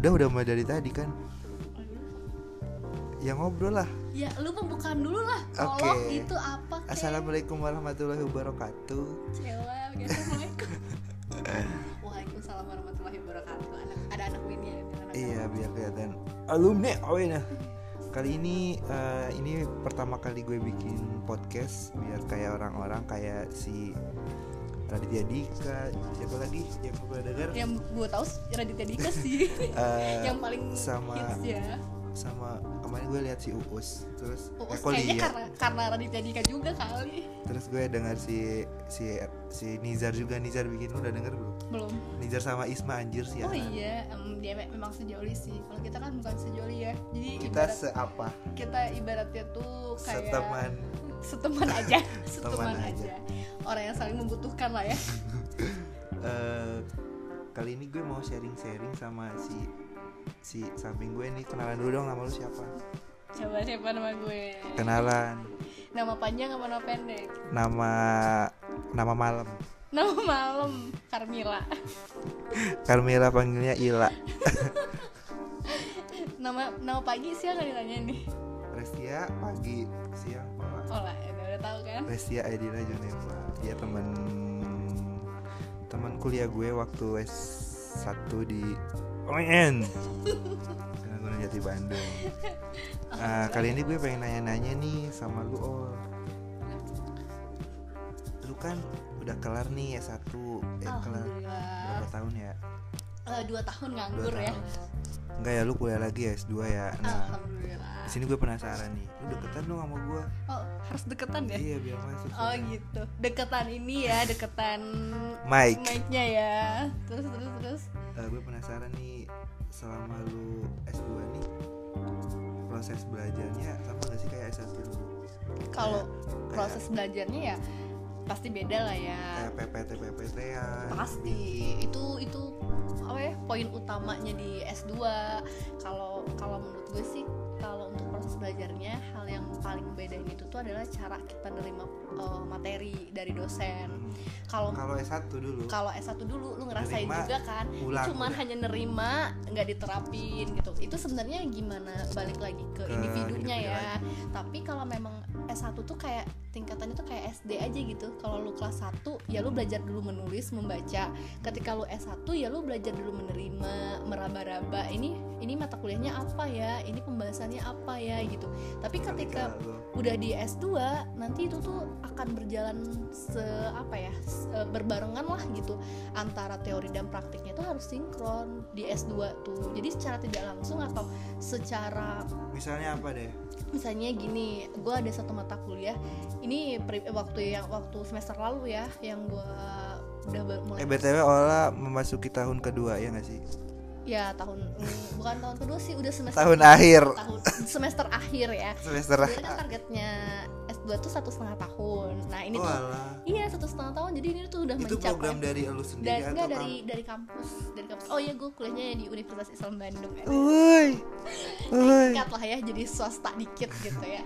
udah udah mulai dari tadi kan. Ya ngobrol lah. Ya lu pembukaan dulu lah. Oke. tolong itu apa kek? assalamualaikum warahmatullahi wabarakatuh. Cewek, assalamualaikum Waalaikumsalam warahmatullahi wabarakatuh. Anak, ada anak ya anak iya biar kelihatan. Alumni oh nah. Kali ini eh, ini pertama kali gue bikin podcast biar kayak orang-orang kayak si Raditya Dika siapa lagi yang gue pernah dengar? Yang gue tahu Raditya Dika sih. Eh, yang paling sama hits ya. sama kemarin gue lihat si Uus terus Uus eh, kok kayaknya lihat? karena karena Raditya Dika juga kali. Terus gue dengar si si si Nizar juga. Nizar bikin lu udah denger belum? Belum. Nizar sama Isma anjir sih oh iya em, dia me- memang sejoli sih. Kalau kita kan bukan sejoli ya. Jadi kita ibarat, seapa. kita ibaratnya tuh kayak seteman seteman aja Seteman aja. aja. Orang yang saling membutuhkan lah ya. Eh, kali ini gue mau sharing-sharing sama si si samping gue nih. Kenalan dulu dong nama lu siapa? Coba siapa nama gue? Kenalan. Nama panjang apa nama pendek? Nama nama malam. Nama malam Carmila Carmela panggilnya Ila. Nama nama pagi siang kan ditanya nih. Restia pagi siang oh lah ya udah tahu kan? Dia teman teman kuliah gue waktu S1 di ON Gunung Jati Bandung. Nah, kali ini gue pengen nanya-nanya nih sama lu oh lu kan udah kelar nih S1 eh kelar berapa tahun ya Eh, dua tahun Dua nganggur ya. enggak ya lu kuliah lagi ya S2 ya. Nah Alhamdulillah. di sini gue penasaran nih lu deketan dong sama gue oh harus deketan ya? Iya biar masuk oh sini. gitu. Deketan ini ya deketan Mike. Mic-nya ya. Terus terus terus. Eh, gue penasaran nih selama lu S2 nih proses belajarnya sama gak sih kayak S1 dulu? Kalau proses belajarnya ya pasti beda lah ya. PPT PPT ya. Pasti. Itu itu apa ya poin utamanya di S2 kalau kalau menurut gue sih kalau untuk proses belajarnya hal yang paling bedain itu tuh adalah cara kita nerima uh, materi dari dosen. Kalau kalau S1 dulu. kalau S1 dulu lu ngerasain Nerima, juga kan? Ulang. cuman udah. hanya nerima nggak diterapin gitu. Itu sebenarnya gimana? Balik lagi ke, Ke individunya individu ya. tapi kalau memang S1 tuh kayak tingkatannya tuh kayak SD aja gitu. Kalau lu kelas 1 ya lu belajar dulu menulis membaca. Ketika lu S1 ya lu belajar dulu menerima meraba-raba. Ini ini mata kuliahnya apa ya? Ini pembahasannya apa ya gitu. Tapi ketika udah di S2 nanti itu tuh akan berjalan se apa ya se- berbarengan lah gitu. Antara teori dan praktiknya itu harus sinkron di S2 tuh. Jadi secara tidak langsung atau secara misalnya apa deh? Misalnya gini gue ada satu mata kuliah. Ini waktu yang waktu semester lalu ya yang gue udah mulai eh btw Ola memasuki tahun kedua ya gak sih ya tahun mm, bukan tahun kedua sih udah semester tahun akhir tahun semester akhir ya semester Jadi kan targetnya S2 tuh satu setengah tahun. Nah ini oh, tuh alah. iya satu setengah tahun. Jadi ini tuh udah itu mencapai program dari lu sendiri dari atau enggak dari dari kampus dari kampus. Oh iya gue kuliahnya di Universitas Islam Bandung. Ya. Woi, lah ya jadi swasta dikit gitu ya.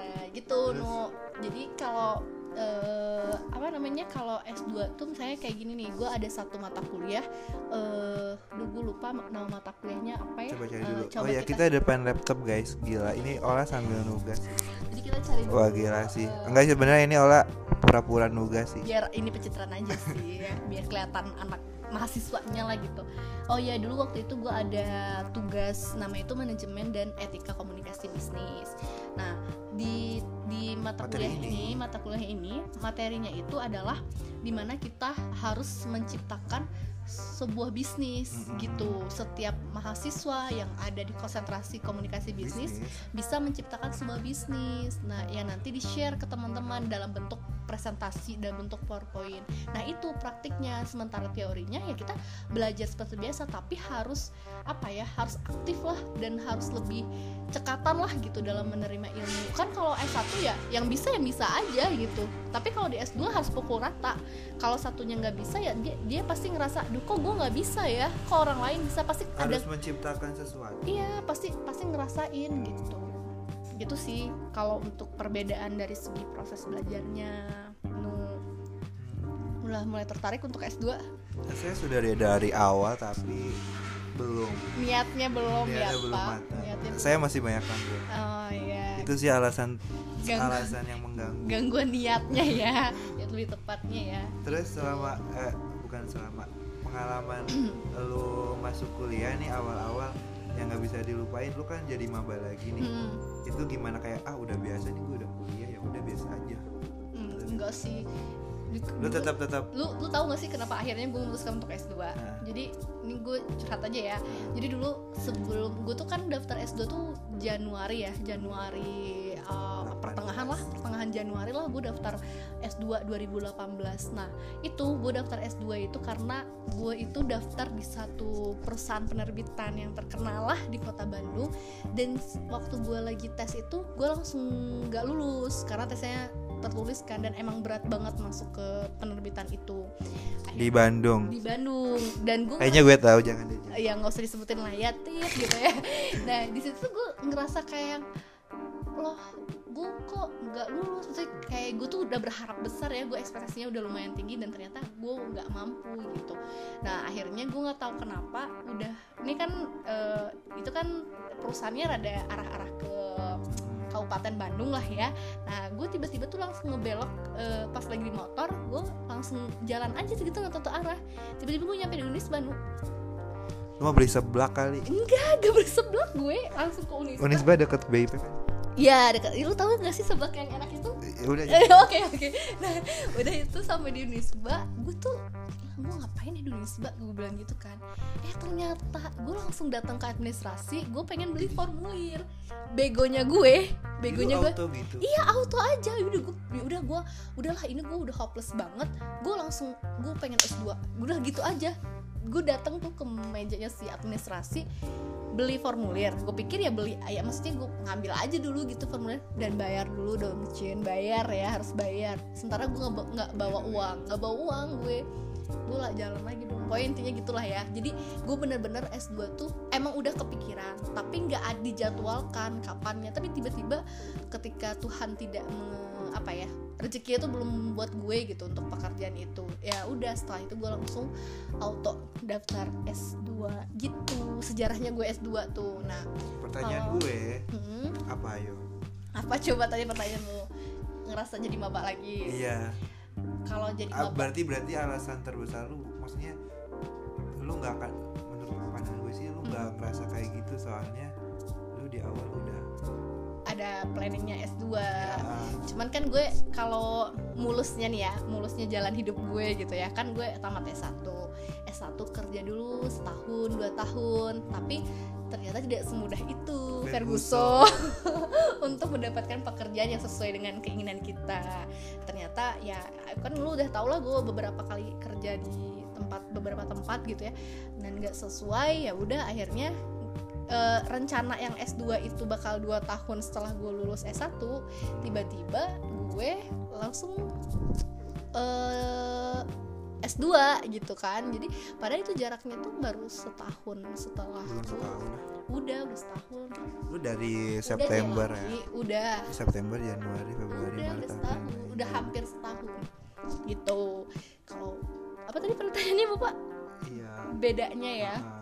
Nah, gitu no. Jadi kalau eh, apa namanya kalau S2 tuh misalnya kayak gini nih gue ada satu mata kuliah eh duh gue lupa nama mata kuliahnya apa ya Coba cari Eh, dulu. coba oh ya kita depan laptop guys, gila. Ini Ola sambil nugas. jadi kita cari dulu, Wah gila sih. eh, Enggak sebenarnya ini Ola pura-pura nugas sih. biar ini pencitraan aja sih ya biar kelihatan anak mahasiswanya lah gitu oh ya dulu waktu itu gue ada tugas nama itu manajemen dan etika komunikasi bisnis nah di di mata Materi kuliah ini. ini. mata kuliah ini materinya itu adalah di mana kita harus menciptakan sebuah bisnis Mm-mm. gitu setiap mahasiswa yang ada di konsentrasi komunikasi bisnis bisa menciptakan sebuah bisnis. Nah, yang nanti di-share ke teman-teman dalam bentuk presentasi dan bentuk PowerPoint. Nah, itu praktiknya. Sementara teorinya ya kita belajar seperti biasa tapi harus apa ya? Harus aktif lah dan harus lebih cekatan lah gitu dalam menerima ilmu. Kan kalau S1 ya yang bisa yang bisa aja gitu. Tapi kalau di S2 harus pukul rata. Kalau satunya nggak bisa ya dia dia pasti ngerasa, "Duh, kok gue nggak bisa ya? Kok orang lain bisa?" Pasti ada Harus menciptakan sesuatu. iya pasti pasti ngerasain gitu gitu sih kalau untuk perbedaan dari segi proses belajarnya nu mulai mulai tertarik untuk S2 Saya sudah dari, dari awal tapi belum. Niatnya belum ya niatnya belum pak? niatnya saya masih banyak gangguan oh iya. Itu sih alasan Ganggu- alasan yang mengganggu. Gangguan niatnya ya ya lebih tepatnya ya. Terus selama eh, bukan selama pengalaman lu masuk kuliah nih awal-awal yang nggak bisa dilupain lu kan jadi maba lagi nih. Hmm, itu gimana kayak ah udah biasa nih gue udah kuliah ya udah biasa aja. Hmm, enggak sih. Lu tetap tetap. Lu lu tahu gak sih kenapa akhirnya gue memutuskan untuk S2 Nah. jadi ini gue curhat aja ya. Jadi dulu sebelum gue tuh kan daftar S2 tuh Januari ya Januari uh, pertengahan lah pertengahan Januari lah gue daftar S2 2018 nah itu gue daftar S2 itu karena gue itu daftar di satu perusahaan penerbitan yang terkenal lah di kota Bandung. Dan waktu gue lagi tes itu gue langsung gak lulus karena tesnya tertulis kan dan emang berat banget masuk ke penerbitan itu. Di Bandung? Di Bandung. Dan gue kayaknya gue tahu jangan ya nggak usah disebutin lah ya tit gitu ya. Nah di situ gue ngerasa kayak loh gue kok nggak lulus. Maksudnya kayak gue tuh udah berharap besar ya gue ekspektasinya udah lumayan tinggi dan ternyata gue nggak mampu gitu. Nah akhirnya gue nggak tahu kenapa udah ini kan eh, itu kan perusahaannya rada arah-arah ke Kabupaten Bandung lah ya. Nah gue tiba-tiba tuh langsung ngebelok eh, pas lagi di motor gue langsung jalan aja gitu nggak tahu arah. Tiba-tiba gue nyampe di Unisba nu lu mau beli seblak kali? Enggak gak berseblak gue langsung ke Unisba Unisba deket BIP kan ya dekat lu tahu gak sih seblak yang enak itu? Ya udah Eh, oke oke. Nah udah itu sampai di Unisba gue tuh gue ngapain ya di Unisba gue bilang gitu kan. Eh ternyata gue langsung datang ke administrasi gue pengen beli formulir. Begonya gue begonya gue auto gitu? Iya auto aja. Udah gue udah gue udahlah ini gue udah hopeless banget. Gue langsung gue pengen S2 udah gitu aja gue datang tuh ke mejanya si administrasi beli formulir. Gue pikir ya beli ya maksudnya gue ngambil aja dulu gitu formulir dan bayar dulu dong Cin. Bayar ya harus bayar. Sementara gue nggak nggak bawa uang nggak bawa uang gue. Gue lah jalan lagi dong. Pokoknya intinya gitulah ya. Jadi gue bener-bener S2 tuh emang udah kepikiran tapi nggak ad- dijadwalkan kapannya. Tapi tiba-tiba ketika Tuhan tidak apa ya rezekinya tuh belum buat gue gitu untuk pekerjaan itu. Ya udah setelah itu gue langsung auto daftar S2 gitu. Sejarahnya gue S2 tuh. Nah pertanyaan kalau- gue hmm, apa ayo? Apa coba tadi pertanyaan lu? Ngerasa jadi maba lagi? Iya. Kalau jadi Ah, maba berarti berarti alasan terbesar lu maksudnya lu nggak akan menurut pandangan gue sih lu nggak Hmm. ngerasa kayak gitu soalnya lu di awal udah planningnya S2 ah, cuman kan gue kalau mulusnya nih ya mulusnya jalan hidup gue gitu ya kan gue tamat S1 S1 kerja dulu setahun dua tahun tapi ternyata tidak semudah itu. Ferguson. Untuk mendapatkan pekerjaan yang sesuai dengan keinginan kita. Ternyata ya kan lu udah tau lah gue beberapa kali kerja di tempat beberapa tempat gitu ya. Dan nggak sesuai ya udah akhirnya eh, rencana yang S2 itu bakal 2 tahun setelah gue lulus S1 tiba-tiba gue langsung eh S2 gitu kan. Jadi padahal itu jaraknya tuh baru setahun setelah setahun udah udah setahun. Lu dari Udah September deh, ya udah. September Januari Februari udah Maret udah setahun udah hampir setahun gitu. Kalau apa tadi pertanyaannya bapak? Iya. Bedanya ya? Ah,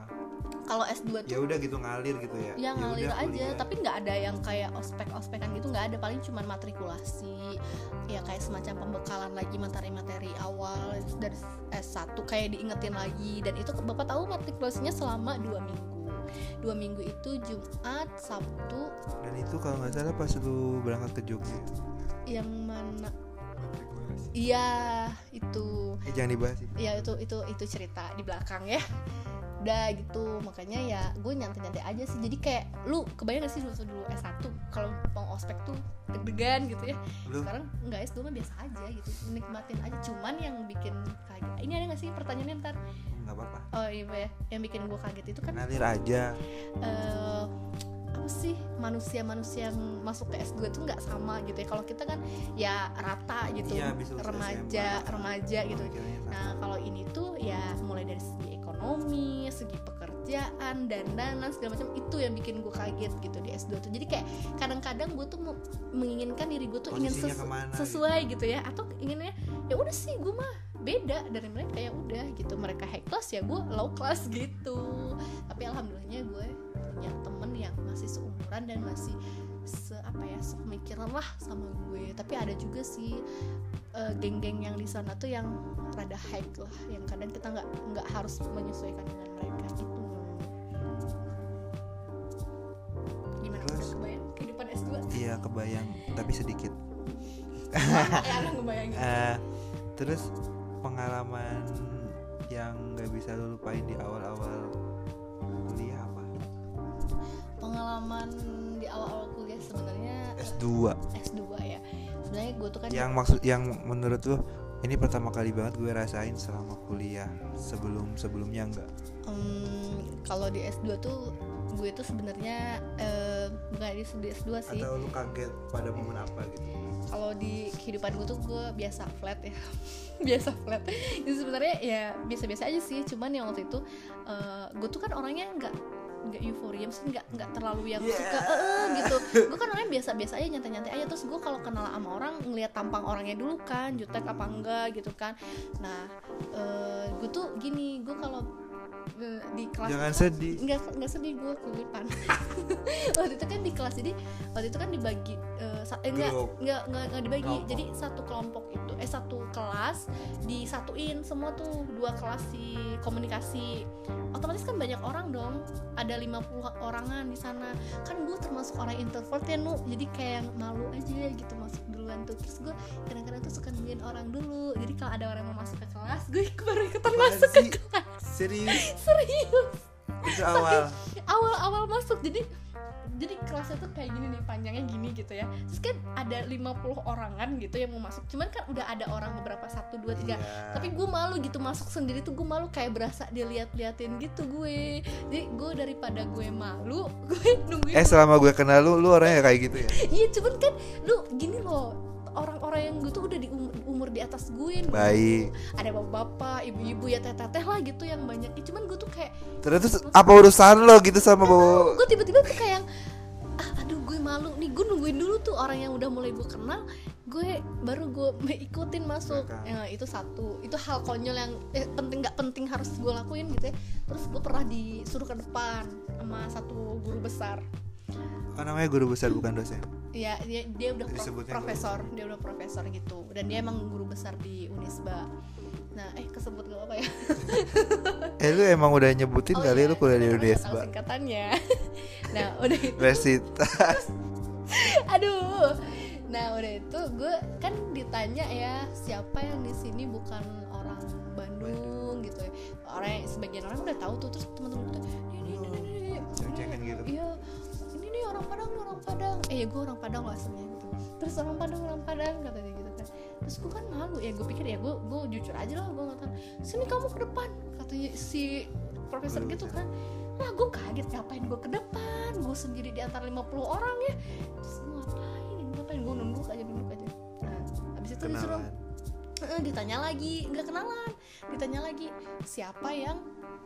kalau S2 tuh ya udah gitu ngalir gitu ya. Ya ngalir udah aja kuliah. tapi nggak ada yang kayak ospek-ospekan gitu nggak ada. Paling cuman matrikulasi ya kayak semacam pembekalan lagi materi-materi awal dari S1 kayak diingetin lagi. Dan itu bapak tahu matrikulasinya selama dua minggu. Dua minggu itu Jumat Sabtu. Dan itu kalau nggak salah pas lu berangkat ke Jogja yang mana? Iya itu. Eh jangan dibahas itu ya itu itu itu cerita di belakang ya udah gitu. Makanya ya gue nyantai-nyantai aja sih. Jadi kayak lu kebayang gak sih dulu dulu S1 kalau mau ospek tuh deg-degan gitu ya. Lu? Sekarang nggak S2 mah biasa aja gitu. Nikmatin aja. Cuman yang bikin kaget ini ada gak sih pertanyaannya ntar? Nggak apa-apa. Oh iya ya. Yang bikin gue kaget itu kan ngalir aja. Eh apa sih manusia-manusia yang masuk ke S2 tuh nggak sama gitu ya. Kalau kita kan ya rata gitu Iya, remaja SMA. remaja gitu. Nah, kalau ini tuh ya mulai dari segi ekonomi, segi pekerjaan, dandanan segala macam itu yang bikin gue kaget gitu di S2 tuh. Jadi kayak kadang-kadang gue tuh menginginkan diri gue tuh ingin sesu- ke mana, sesuai gitu. ya. Atau inginnya ya udah sih gue mah beda dari mereka ya udah gitu. Mereka high class ya gue low class gitu. Tapi tapi alhamdulillahnya gue punya temen yang masih seumuran dan masih se apa ya sepemikiran lah sama gue. Tapi ada juga sih uh, geng-geng yang di sana tuh yang rada hype lah yang kadang kita nggak nggak harus menyesuaikan dengan mereka gitu. Gimana Terus? kebayang kehidupan S2 iya kebayang tapi sedikit. Ya ngebayangin. Eh, terus pengalaman yang nggak bisa lu lupain di awal-awal kuliah apa? Pengalaman di awal-awal kuliah sebenarnya S2 S2 ya sebenarnya gue tuh kan yang maksud yang menurut lu ini pertama kali banget gue rasain selama kuliah. Sebelum sebelumnya enggak. Em, kalau di S2 tuh gue tuh sebenarnya bukan di di S2 sih. Atau lu kaget pada momen apa gitu? Kalau di kehidupan gue tuh gue biasa flat ya. Biasa flat. Itu sebenarnya ya biasa-biasa aja sih. Cuman yang waktu itu eh, gue tuh kan orangnya nggak nggak euforia sih nggak nggak terlalu yang Yeah. suka "Eh, eh," gitu. Gue kan orangnya biasa-biasa aja nyantai-nyantai aja. Terus gue kalau kenal sama orang ngelihat tampang orangnya dulu kan jutek apa enggak gitu kan. Nah eh, gue tuh gini gue kalau di kelas jangan sedih. Nggak nggak sedih gue kelipan waktu itu kan di kelas jadi waktu itu kan dibagi eh, sa- eh, nggak nggak nggak dibagi. Kelompok. jadi satu kelompok itu eh satu kelas disatuin. Semua tuh dua kelas si komunikasi. Otomatis kan banyak orang dong. Ada 50 orangan di sana. Kan gue termasuk orang introvert ya nu. Jadi kayak yang malu aja gitu masuk duluan tuh. Terus gue kadang-kadang tuh suka nungguin orang dulu. Jadi kalau ada orang yang mau masuk ke kelas gue baru ikutan Apaan masuk ke kelas. Serius serius? Itu awal. awal-awal masuk. Jadi jadi kelasnya tuh kayak gini nih panjangnya gini gitu ya. Terus kan ada 50 orangan gitu yang mau masuk. Cuman kan udah ada orang beberapa satu dua tiga. Iya. tapi gue malu gitu masuk sendiri tuh gue malu kayak berasa dilihat-liatin gitu gue. Jadi gue daripada gue malu gue nungguin eh selama gue kenal lu lu orangnya kayak gitu ya? Iya cuman kan lu gini loh orang-orang yang gue tuh udah di umur, umur di atas gue baik. Ada bapak-bapak ibu-ibu ya teteh-teteh lah gitu yang banyak. Ya, cuman gue tuh kayak terus apa urusan lo gitu sama bawa gue tiba-tiba tuh kayak ah aduh gue malu. Nih gue nungguin dulu tuh orang yang udah mulai gue kenal gue baru gue ikutin masuk. Ya, itu satu. Itu hal konyol yang eh, penting nggak penting harus gue lakuin gitu ya. Terus gue pernah disuruh ke depan sama satu guru besar oh, namanya guru besar bukan dosen? Ya dia, dia udah pro- Disebutnya profesor dia udah profesor gitu. Dan dia emang guru besar di Unisba. Nah eh kesebut gak apa ya? Eh lu emang udah nyebutin Oh kali iya, lu kuliah di Unisba. singkatannya. Nah udah itu. Universitas. Aduh. Nah udah itu gue kan ditanya ya siapa yang di sini bukan orang Bandung gitu ya. Orang sebagian orang udah tahu tuh terus teman-teman tuh ini Ceng-cengan gitu. iya orang Padang orang Padang. Eh ya gue orang Padang lah aslinya gitu terus orang Padang orang Padang katanya gitu kan. Terus gue kan malu ya gue pikir ya gue gue jujur aja lah gue ngatain sini kamu ke depan katanya si profesor gitu kan. Lah gue kaget ngapain gue ke depan? Gue sendiri di antara 50 orang ya. Terus gue ngapain? Ngapain gue nunduk aja nunduk aja. Nah abis itu disuruh "Eh, ditanya lagi nggak kenalan. Ditanya lagi siapa yang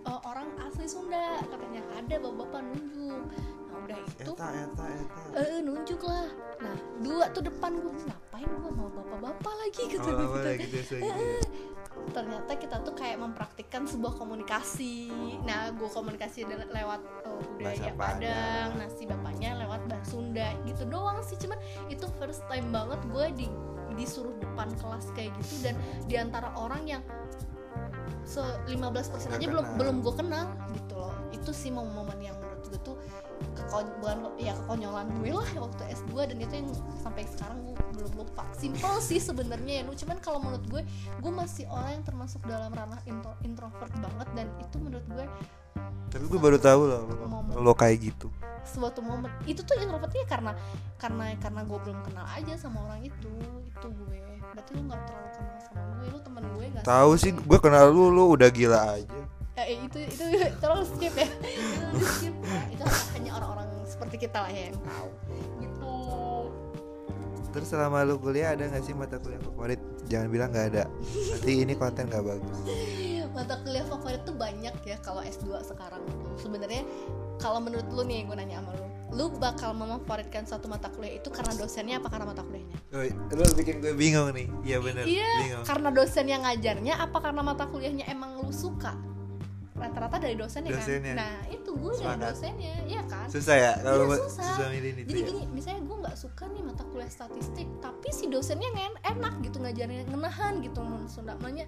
eh, orang asli Sunda? Katanya ada bapak-bapak nunjuk. Nah udah itu eta eta eta. Eh nunjuk lah nah dua tuh depan gue ngapain gue mau bapak-bapak lagi? Awal-awal gitu gitu so, gitu. Ternyata kita tuh kayak mempraktikkan sebuah komunikasi. Nah gue komunikasi lewat oh, budaya Padang. Padang. nah si bapaknya lewat bahasa Sunda gitu doang sih. Cuman itu first time banget gue di disuruh depan kelas kayak gitu dan di antara orang yang se 15% aja Nggak belum belum gue kenal gitu loh. Itu sih momen-momen yang menurut gue tuh kekon bukan ya kekonyolan gue lah waktu S2 dan itu yang sampai sekarang gue belum lupa. Simple sih sebenarnya ya lu. Cuman kalau menurut gue gue masih orang yang termasuk dalam ranah intro- introvert banget dan itu menurut gue tapi gue baru tahu loh lo, lo kayak gitu suatu momen. Itu tuh introvertnya karena karena karena gue belum kenal aja sama orang itu itu gue. Berarti lu nggak terlalu kenal sama gue lu temen gue nggak tahu sih gue kenal lu lu udah gila aja. Eh, eh, itu itu terlalu skip ya. Itu skip. Ya. itu hanya orang-orang seperti kita lah ya yang tahu. Gitu. Terus selama lu kuliah ada gak sih mata kuliah favorit? Jangan bilang nggak ada. Nanti ini konten gak bagus. Mata kuliah favorit tuh banyak ya kalau S2 sekarang tuh. Sebenarnya kalau menurut lu nih gue nanya sama lu. Lu bakal memfavoritkan satu mata kuliah itu karena dosennya apa karena mata kuliahnya? Lu bikin gue bingung nih. Iya bener. Iya bingung. karena dosen yang ngajarnya apa karena mata kuliahnya emang lu suka? Rata-rata dari dosennya, Dosennya. kan nah itu gue dari dosennya iya kan? Susah ya kalau buat- susah. susah milihin itu jadi ya gini misalnya gue nggak suka nih mata kuliah statistik tapi si dosennya ngen- enak gitu ngajarnya ngenahan gitu mun Sunda. Namanya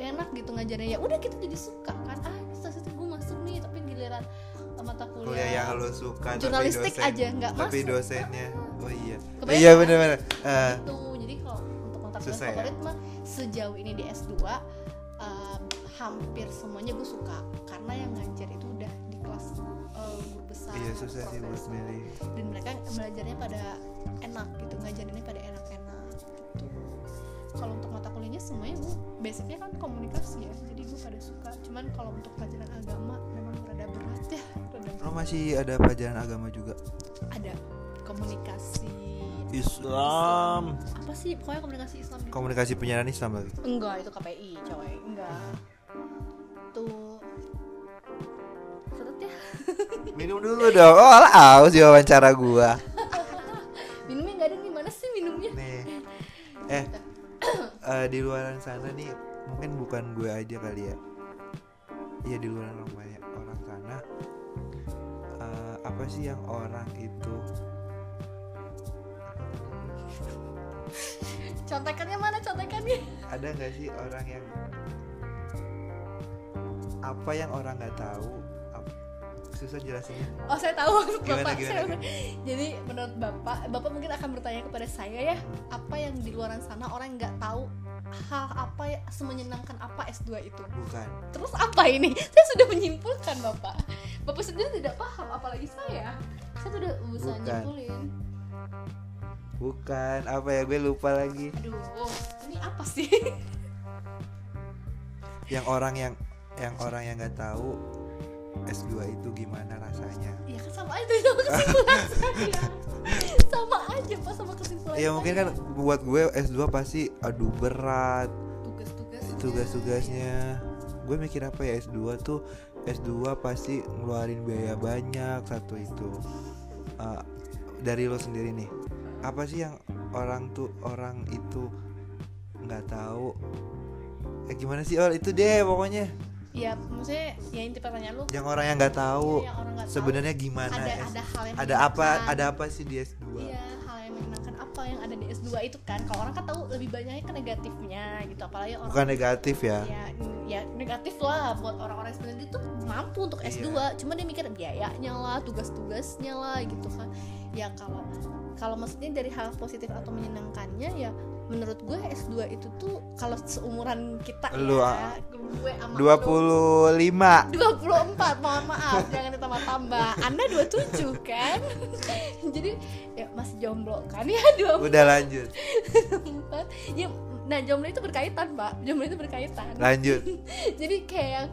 enak gitu ngajarnya. Ya udah kita jadi suka kan? Ah statistik gue masuk nih tapi giliran mata kuliah, kuliah yang lo suka tapi jurnalistik dosen- aja nggak tapi masuk. dosennya. Oh iya. Kebayang iya benar-benar Eh, itu jadi kalau untuk mata kuliah ya? favorit mah sejauh ini di S2 eh, hampir semuanya gue suka. Karena yang ngajar itu udah di kelas eh, guru besar iya susah sih buat milih. Dan mereka belajarnya pada enak gitu ngajarinnya pada enak-enak semuanya gue basicnya kan komunikasi ya jadi gue pada suka. Cuman kalau untuk pelajaran agama memang rada berat ya rada lo masih ada pelajaran agama juga? Ada komunikasi. Islam. Apa sih? Pokoknya komunikasi Islam gitu. komunikasi penyiaran Islam lagi enggak itu KPI coy. Enggak. Tuh. Seret ya. Minum dulu dong. Oh alah aus wawancara gua di luar sana nih mungkin bukan gue aja kali ya. Iya di luar orang banyak orang sana. Eh, apa sih yang orang itu contekannya mana contekannya? Ada nggak sih orang yang apa yang orang nggak tahu? Susah jelasinnya. Oh saya tahu maksud Gimana, bapak. gimana, Saya- gimana? Jadi menurut bapak, bapak mungkin akan bertanya kepada saya ya, apa yang di luar sana orang nggak tahu hal apa ya semenyenangkan apa S2 itu. bukan Terus apa ini? Saya sudah menyimpulkan bapak. Bapak sendiri tidak paham, apalagi saya. Saya sudah berusaha Bukan. nyimpulin. bukan apa ya gue lupa lagi Aduh, ini apa sih? yang orang yang yang orang yang nggak tahu S2 itu gimana rasanya ya kan sama aja sama kesimpulan saya. Aja pak sama kesimpulan. ya mungkin kan buat gue S2 pasti aduh berat. Tugas-tugas. tugas-tugasnya. Gue mikir apa ya S2 tuh S2 pasti ngeluarin biaya banyak satu itu. Uh, dari lo sendiri nih apa sih yang orang tuh orang itu nggak tahu? Eh gimana sih? Oh itu deh pokoknya. Ya maksudnya ya inti pertanyaan lu. yang orang yang nggak tahu. Yang orang nggak tahu. sebenarnya gimana ada S- ada hal yang ada apa ada apa sih di S2 iya apa yang ada di S2 itu kan kalau orang kan tahu lebih banyaknya ke negatifnya gitu apalagi orang bukan negatif ya ya ya negatif lah buat orang-orang yang sebenarnya itu mampu untuk S2 Iya. cuma dia mikir biayanya lah tugas-tugasnya lah gitu kan ya kalau kalau maksudnya dari hal positif atau menyenangkannya ya menurut gue S2 itu tuh kalau seumuran kita Lu, ya gue sama 25 24 mohon maaf jangan ditambah-tambah. Anda 27 kan? Jadi ya masih jomblo kan ya 24 udah lanjut. Ya nah jomblo itu berkaitan pak jomblo itu berkaitan. Lanjut. Jadi kayak yang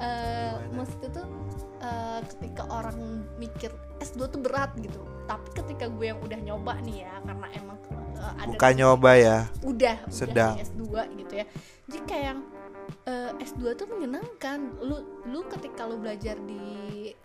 eh, Gimana? maksudnya tuh eh, ketika orang mikir S2 tuh berat gitu. Tapi ketika gue yang udah nyoba nih ya karena emang eh, ada bukan nyoba ya. Udah Sedang. udah di S2 gitu ya. Jadi kayak yang eh, S2 tuh menyenangkan. Lu lu ketika lu belajar di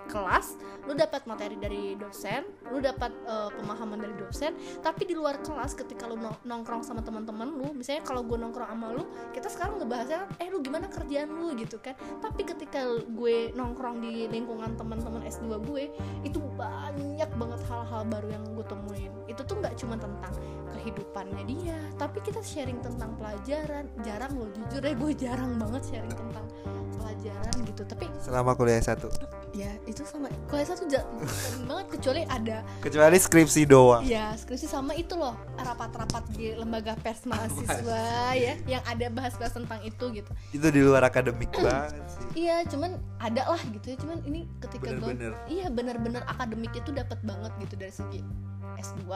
kelas lu dapat materi dari dosen lu dapat eh, pemahaman dari dosen. Tapi di luar kelas ketika lu no- nongkrong sama teman-teman lu misalnya kalau gue nongkrong sama lu kita sekarang ngebahasnya eh lu gimana kerjaan lu? gitu kan. Tapi ketika gue nongkrong di lingkungan teman-teman S2 gue itu banyak banget hal-hal baru yang gue temuin. Itu tuh nggak cuma tentang kehidupannya dia tapi kita sharing tentang pelajaran. Jarang loh jujur ya gue jarang banget sharing tentang pelajaran gitu. Tapi selama kuliah satu? Ya itu sama kalau satu ja- jarang banget kecuali ada kecuali skripsi doang. Ya skripsi sama itu loh rapat-rapat di lembaga pers mahasiswa ya yang ada bahas-bahas tentang itu gitu. Itu di luar akademik banget sih. Iya cuman ada lah gitu ya cuman ini ketika gue Bener-bener. iya bener-bener akademik itu dapat banget gitu dari segi S2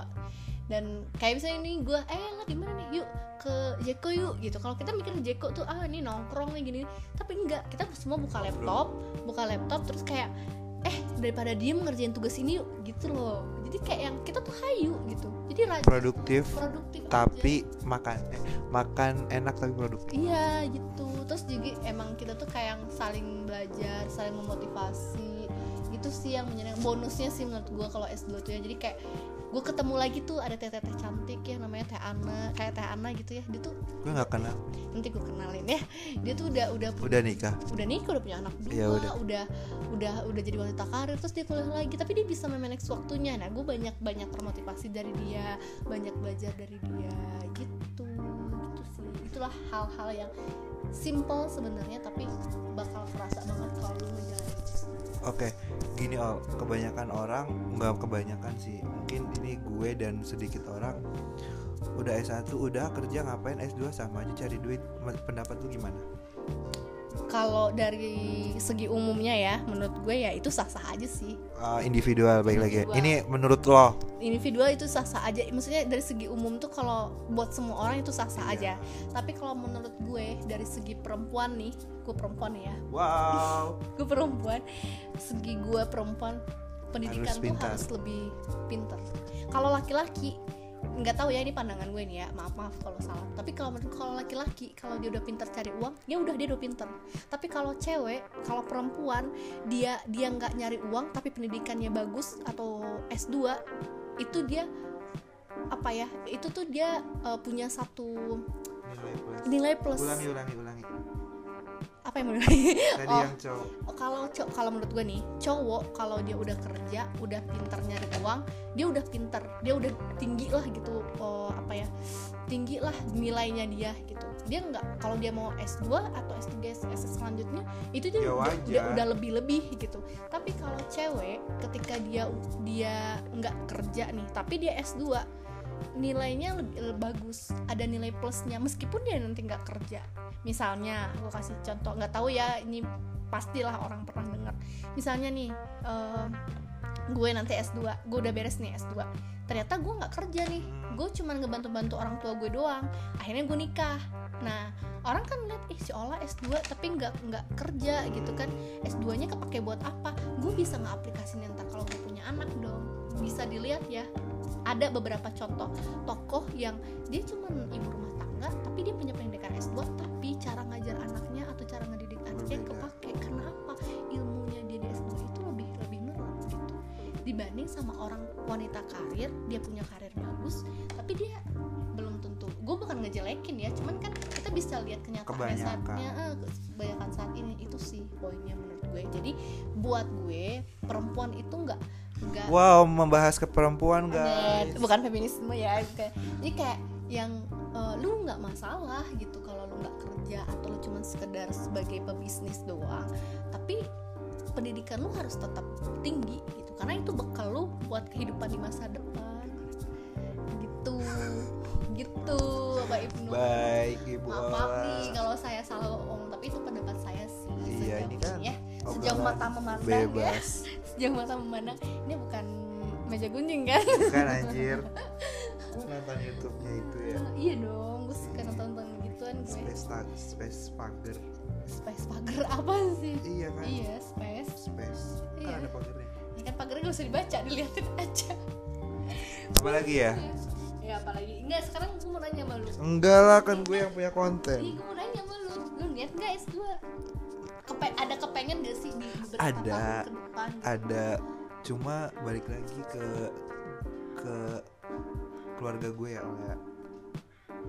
dan kayak misalnya ini gue eh lah di mana nih? Yuk ke Jeko yuk gitu. Kalau kita mikir Jeko tuh ah ini nongkrong nih gini tapi enggak kita semua buka laptop buka laptop terus kayak eh daripada diem ngerjain tugas ini yuk gitu loh. Jadi kayak yang kita tuh hayu gitu. Jadi rajin produktif produktif aja. tapi makan eh, makan enak tapi produktif. Iya gitu. Terus juga emang kita tuh kayak yang saling belajar Saling memotivasi. Itu sih yang menyenangkan bonusnya sih menurut gue kalau S2 tuh ya. Jadi kayak gue ketemu lagi tuh ada teh teh cantik ya namanya teh Ana kayak teh Ana gitu ya. Dia tuh gue nggak kenal. Nanti gue kenalin ya. Dia tuh udah udah udah nikah? Udah nikah udah punya anak dua Ya udah. udah udah udah jadi wanita karir terus dia kuliah lagi. Tapi dia bisa memanage waktunya. Nah gue banyak banyak termotivasi dari dia banyak belajar dari dia. Gitu gitu sih. Itulah hal-hal yang simple sebenarnya tapi bakal kerasa banget kalau lu Oke, gini oh, kebanyakan orang nggak kebanyakan sih. Mungkin ini gue dan sedikit orang udah S1 udah kerja ngapain S2 sama aja cari duit. Pendapat lu gimana? Kalau dari segi umumnya ya menurut gue ya itu sah-sah aja sih Uh, individual baik lagi. Ini menurut lo? individual itu sah-sah aja maksudnya dari segi umum tuh kalau buat semua orang itu sah-sah Iya. aja tapi kalau menurut gue dari segi perempuan nih gue perempuan ya Wow. gue perempuan segi gue perempuan pendidikan Harus tuh pintar. harus lebih pinter kalau laki-laki nggak tahu ya ini pandangan gue nih ya maaf maaf kalau salah tapi kalau kalau laki-laki kalau dia udah pinter cari uang ya udah dia udah pinter tapi kalau cewek kalau perempuan dia dia nggak nyari uang tapi pendidikannya bagus atau S2 itu dia apa ya itu tuh dia eh, punya satu Nilai plus. nilai plus Ulangi, ulangi, ulangi. Apa yang mau Tadi Oh. yang cowok. Oh, kalau co- kalau menurut gue nih cowok kalau dia udah kerja udah pinter nyari uang dia udah pinter dia udah tinggi lah gitu oh, apa ya tinggi lah nilainya dia gitu dia nggak kalau dia mau S2 atau S3 S selanjutnya itu dia Ya udah, udah udah lebih lebih gitu tapi kalau cewek ketika dia dia nggak kerja nih tapi dia S2 nilainya lebih, lebih bagus ada nilai plusnya meskipun dia nanti nggak kerja. Misalnya gue kasih contoh nggak tahu ya ini pastilah orang pernah dengar. Misalnya nih em, gue nanti S2 gue udah beres nih S2 ternyata gue nggak kerja nih. Gue cuman ngebantu-bantu orang tua gue doang. Akhirnya gue nikah. Nah orang kan lihat ih si Ola S2 tapi nggak nggak kerja gitu kan. S2 nya kepake buat apa? Gue bisa ngeaplikasiin ntar kalau gue punya anak dong bisa dilihat ya ada beberapa contoh tokoh yang dia cuman ibu rumah tangga tapi dia punya pendidikan S2 tapi cara ngajar anaknya atau cara ngedidik anaknya Berbeda. kepake. Karena apa ilmunya dia di S2 itu lebih lebih nurut gitu? Dibanding sama orang wanita karir dia punya karir bagus tapi dia belum tentu. Gue bukan ngejelekin ya cuman kan kita bisa lihat kenyataannya saatnya. Eh, kebanyakan saat ini itu sih poinnya menurut gue. Jadi buat gue perempuan itu nggak nggak Wow, membahas ke perempuan Dan guys. bukan feminisme ya kayak jadi kayak yang eh, lu nggak masalah gitu kalau lu nggak kerja atau lu cuma sekedar sebagai pebisnis doang. Tapi pendidikan lu harus tetap tinggi gitu karena itu bekal lu buat kehidupan di masa depan. Gitu. Gitu Bapak Ibnu. Baik, Ibu maaf, maaf nih kalau saya salah ngomong tapi itu pendapat saya sih Iya, sejauh ini kan ya. Sejauh mata memandang ya Sejauh mata memandang ini bukan meja gunjing kan Bukan anjir. Nonton YouTube-nya itu ya. iya dong gue suka nonton nonton gituan gue Space tag, space pagar. space pagar apa sih Iya kan? iya space Space. Kan Iya. ada pagarnya. ya kan pagarnya gak usah dibaca dilihatin aja Apalagi ya? ya apalagi enggak sekarang gue mau nanya sama lu Enggak lah kan gue yang punya konten. iya gue mau nanya sama lu lu niat gak S2 Kepe ada kepengen gak sih di beberapa Ada. tahun ke depan Ada. Cuma balik lagi ke ke keluarga gue ya Ola.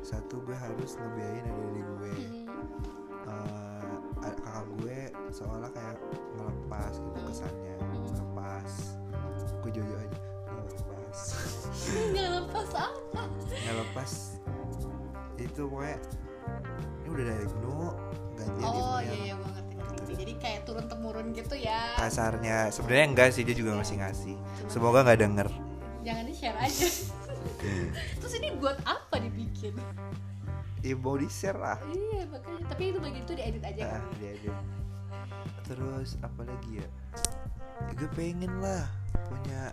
Satu gue harus ngebiayain adik gue. Hmm, a- kakak gue seolah kayak ngelepas gitu Hmm. kesannya. Ngelepas gue jojo aja. Ngelepas nggak lepas apa? Ngelepas itu pokoknya ini udah dari nu gantian oh iya iya jadi kayak turun temurun gitu ya. Kasarnya. Sebenarnya enggak sih dia juga masih ngasih. Cuma- semoga nggak denger. Jangan di share aja. Terus ini buat apa dibikin? Ya mau di share lah. Iya makanya. Tapi itu bagian itu diedit aja kan ah, dia dia terus apa lagi ya? Ya gue pengen lah punya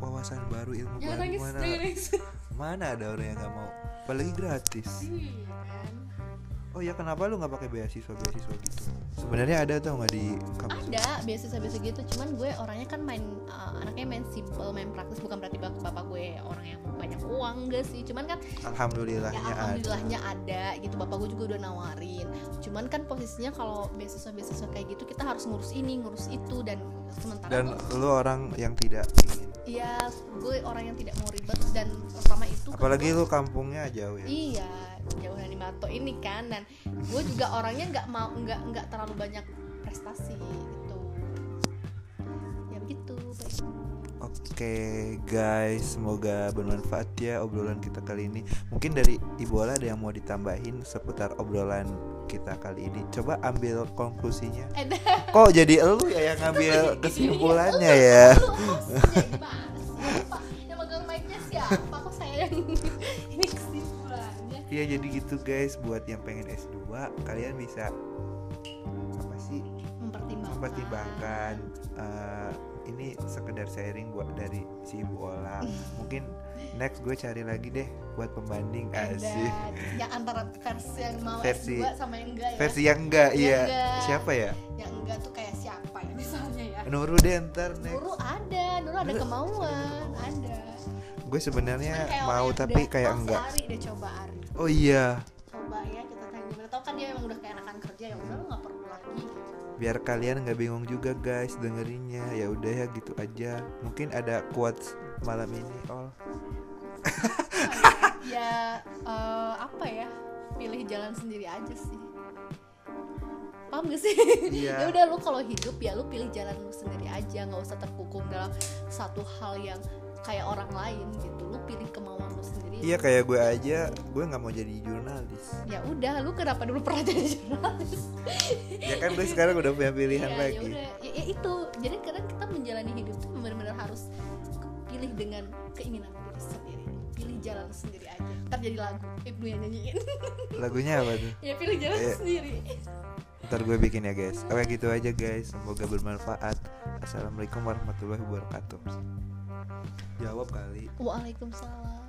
wawasan baru ilmu jangan baru. nangis mana nangis. Mana ada orang yang nggak mau? Apalagi gratis. Iya kan oh ya kenapa lu nggak pakai beasiswa beasiswa gitu? Sebenarnya ada tau nggak di kampus ada biasa biasa gitu. Cuman gue orangnya kan main uh, anaknya main simple main praktis. Bukan berarti bap- bapak gue orang yang banyak uang gak sih. Cuman kan ya alhamdulillahnya ada. alhamdulillahnya ada gitu. Bapak gue juga udah nawarin. Cuman kan posisinya kalau beasiswa beasiswa kayak gitu kita harus ngurus ini ngurus itu dan sementara dan lu orang yang tidak ingin Iya, gue orang yang tidak mau ribet dan pertama itu apalagi lu kampungnya jauh ya Iya, jauh dari Mato ini kan dan gue juga orangnya nggak mau nggak nggak terlalu banyak prestasi gitu. Ya begitu. Oke guys, semoga bermanfaat ya obrolan kita kali ini. Mungkin dari Ibu Ola ada yang mau ditambahin seputar obrolan kita kali ini. Coba ambil konklusinya. Eh, Kok jadi elu ya yang ngambil kesimpulannya ya? Jadi gitu guys, buat yang pengen S2 kalian bisa apa sih Mempertimbangkan. mempertimbangkan eh, ini sekedar sharing buat dari si Ibu Ola. Mungkin next gue cari lagi deh buat pembanding asik. yang antara versi yang mau Versi- S2 sama yang enggak ya. Versi yang enggak, Yang iya. enggak. Siapa ya? Yang enggak tuh kayak siapa ya misalnya ya. Nuru deh ntar next. Nuru ada, Nuru ada Nuru- kemauan, ada. Gue sebenarnya mau tapi udah- kayak enggak. Ari deh coba Ari. Oh iya, Coba ya kita tanya gimana. Tahu kan dia emang udah kayak enakan kerja ya udah lu nggak perlu lagi gitu. biar kalian nggak bingung juga guys dengerinnya. Ya udah ya gitu aja. Mungkin ada quotes malam ini. Oh, ya eh, apa ya? Pilih jalan sendiri aja sih. Paham gak sih? Iya. ya udah lu kalau hidup ya lu pilih jalan lu sendiri aja, nggak usah terkukung dalam satu hal yang kayak orang lain gitu. Lu pilih kemauan lu sendiri. iya kayak gue aja, gue nggak mau jadi jurnalis. Ya udah, lu kenapa dulu pernah jadi jurnalis? Ya kan gue sekarang udah punya pilihan ya, lagi. yaudah. Ya, ya itu jadi kadang kita menjalani hidup tuh benar-benar harus pilih dengan keinginan diri sendiri pilih jalan sendiri aja ntar jadi lagu Ibnu yang nyanyiin Lagunya apa tuh? ya pilih jalan Iya. sendiri Ntar gue bikin ya guys Oke gitu aja guys Semoga bermanfaat Assalamualaikum warahmatullahi wabarakatuh Jawab kali. Waalaikumsalam